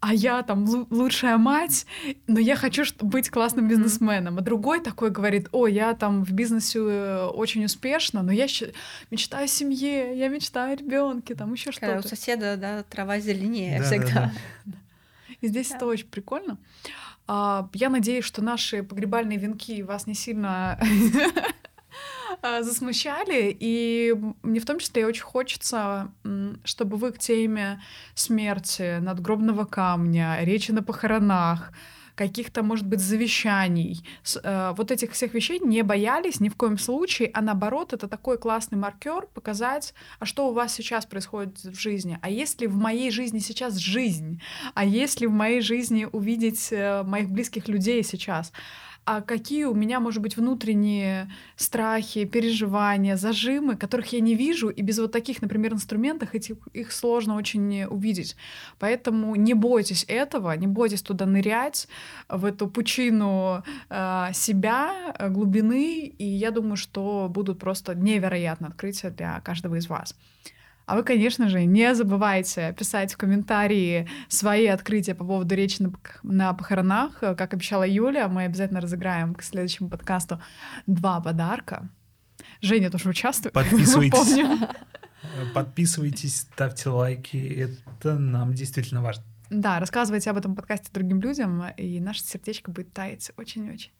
а я там лучшая мать, но я хочу быть классным бизнесменом. А другой такой говорит, о, я там в бизнесе э, очень успешно, но я мечтаю о семье, я мечтаю о ребенке, там еще что-то. У соседа, да, трава зеленее да, всегда. Да, [laughs] да. И здесь да. это очень прикольно. А, я надеюсь, что наши погребальные венки вас не сильно [laughs] засмущали. И мне в том числе очень хочется, чтобы вы к теме смерти, надгробного камня, речи на похоронах, каких-то, может быть, завещаний, э, вот этих всех вещей не боялись ни в коем случае, а наоборот, это такой классный маркер показать, а что у вас сейчас происходит в жизни, а есть ли в моей жизни сейчас жизнь, а есть ли в моей жизни увидеть э, моих близких людей сейчас, а какие у меня, может быть, внутренние страхи, переживания, зажимы, которых я не вижу, и без вот таких, например, инструментов этих, их сложно очень увидеть. Поэтому не бойтесь этого, не бойтесь туда нырять, в эту пучину э, себя, глубины, и я думаю, что будут просто невероятные открытия для каждого из вас. А вы, конечно же, не забывайте писать в комментарии свои открытия по поводу речи на, на похоронах. Как обещала Юля, мы обязательно разыграем к следующему подкасту два подарка. Женя тоже участвует. [laughs] Подписывайтесь. Подписывайтесь, ставьте лайки. Это нам действительно важно. Да, рассказывайте об этом подкасте другим людям, и наше сердечко будет таять очень-очень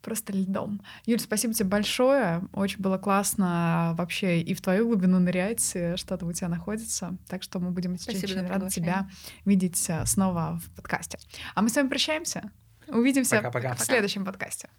просто льдом. Юль, спасибо тебе большое. Очень было классно вообще и в твою глубину нырять, что там у тебя находится. Так что мы будем очень рады тебя видеть э, снова в подкасте. А мы с вами прощаемся. Увидимся Пока-пока. в следующем подкасте.